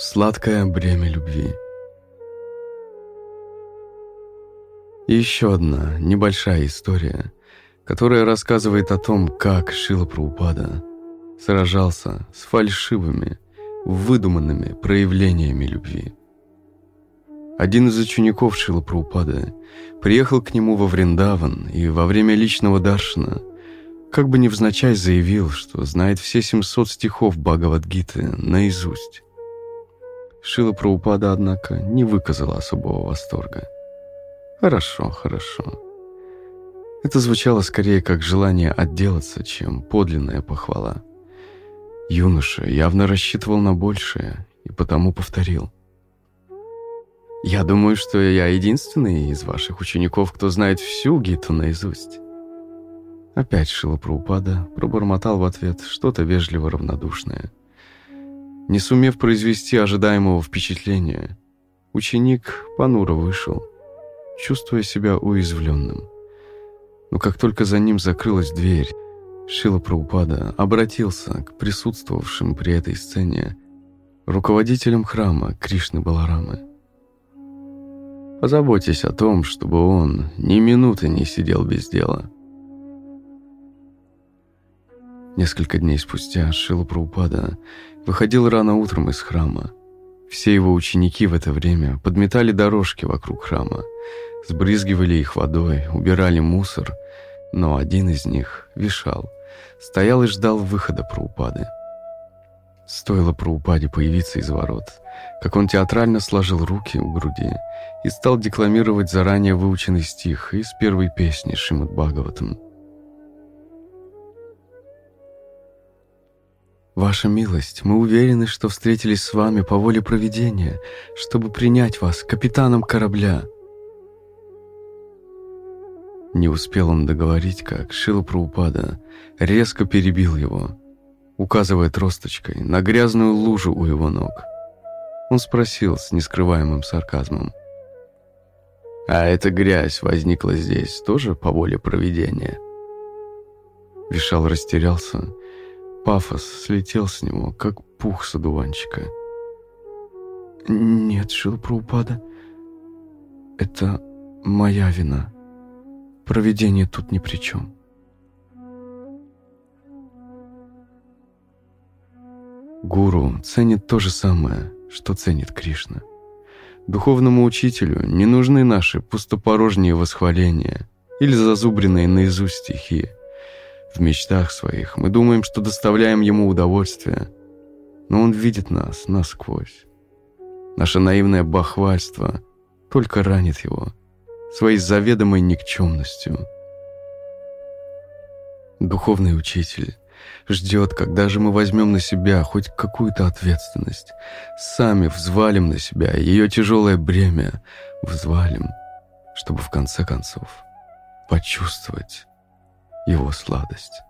Сладкое бремя любви. И еще одна небольшая история, которая рассказывает о том, как Шила Праупада сражался с фальшивыми, выдуманными проявлениями любви. Один из учеников Шила Праупада приехал к нему во Вриндаван и во время личного даршина как бы невзначай заявил, что знает все 700 стихов Бхагавадгиты наизусть. Шила Праупада, однако, не выказала особого восторга. «Хорошо, хорошо». Это звучало скорее как желание отделаться, чем подлинная похвала. Юноша явно рассчитывал на большее и потому повторил. «Я думаю, что я единственный из ваших учеников, кто знает всю Гиту наизусть». Опять Шила Праупада пробормотал в ответ что-то вежливо равнодушное – не сумев произвести ожидаемого впечатления, ученик понуро вышел, чувствуя себя уязвленным. Но как только за ним закрылась дверь, Шила Праупада обратился к присутствовавшим при этой сцене руководителям храма Кришны Баларамы. Позаботьтесь о том, чтобы он ни минуты не сидел без дела. Несколько дней спустя Шила Праупада выходил рано утром из храма. Все его ученики в это время подметали дорожки вокруг храма, сбрызгивали их водой, убирали мусор, но один из них, Вишал, стоял и ждал выхода Праупады. Стоило Праупаде появиться из ворот, как он театрально сложил руки у груди и стал декламировать заранее выученный стих из первой песни Шримад Бхагаватам – Ваша милость, мы уверены, что встретились с вами по воле провидения, чтобы принять вас капитаном корабля. Не успел он договорить, как Шила Праупада резко перебил его, указывая тросточкой на грязную лужу у его ног. Он спросил с нескрываемым сарказмом. «А эта грязь возникла здесь тоже по воле провидения?» Вишал растерялся Пафос слетел с него, как пух с одуванчика. «Нет, Шилпраупада, это моя вина. Проведение тут ни при чем». Гуру ценит то же самое, что ценит Кришна. Духовному учителю не нужны наши пустопорожние восхваления или зазубренные наизусть стихи. В мечтах своих мы думаем, что доставляем ему удовольствие, но он видит нас насквозь. Наше наивное бахвальство только ранит его своей заведомой никчемностью. Духовный учитель ждет, когда же мы возьмем на себя хоть какую-то ответственность, сами взвалим на себя ее тяжелое бремя, взвалим, чтобы в конце концов почувствовать его сладость.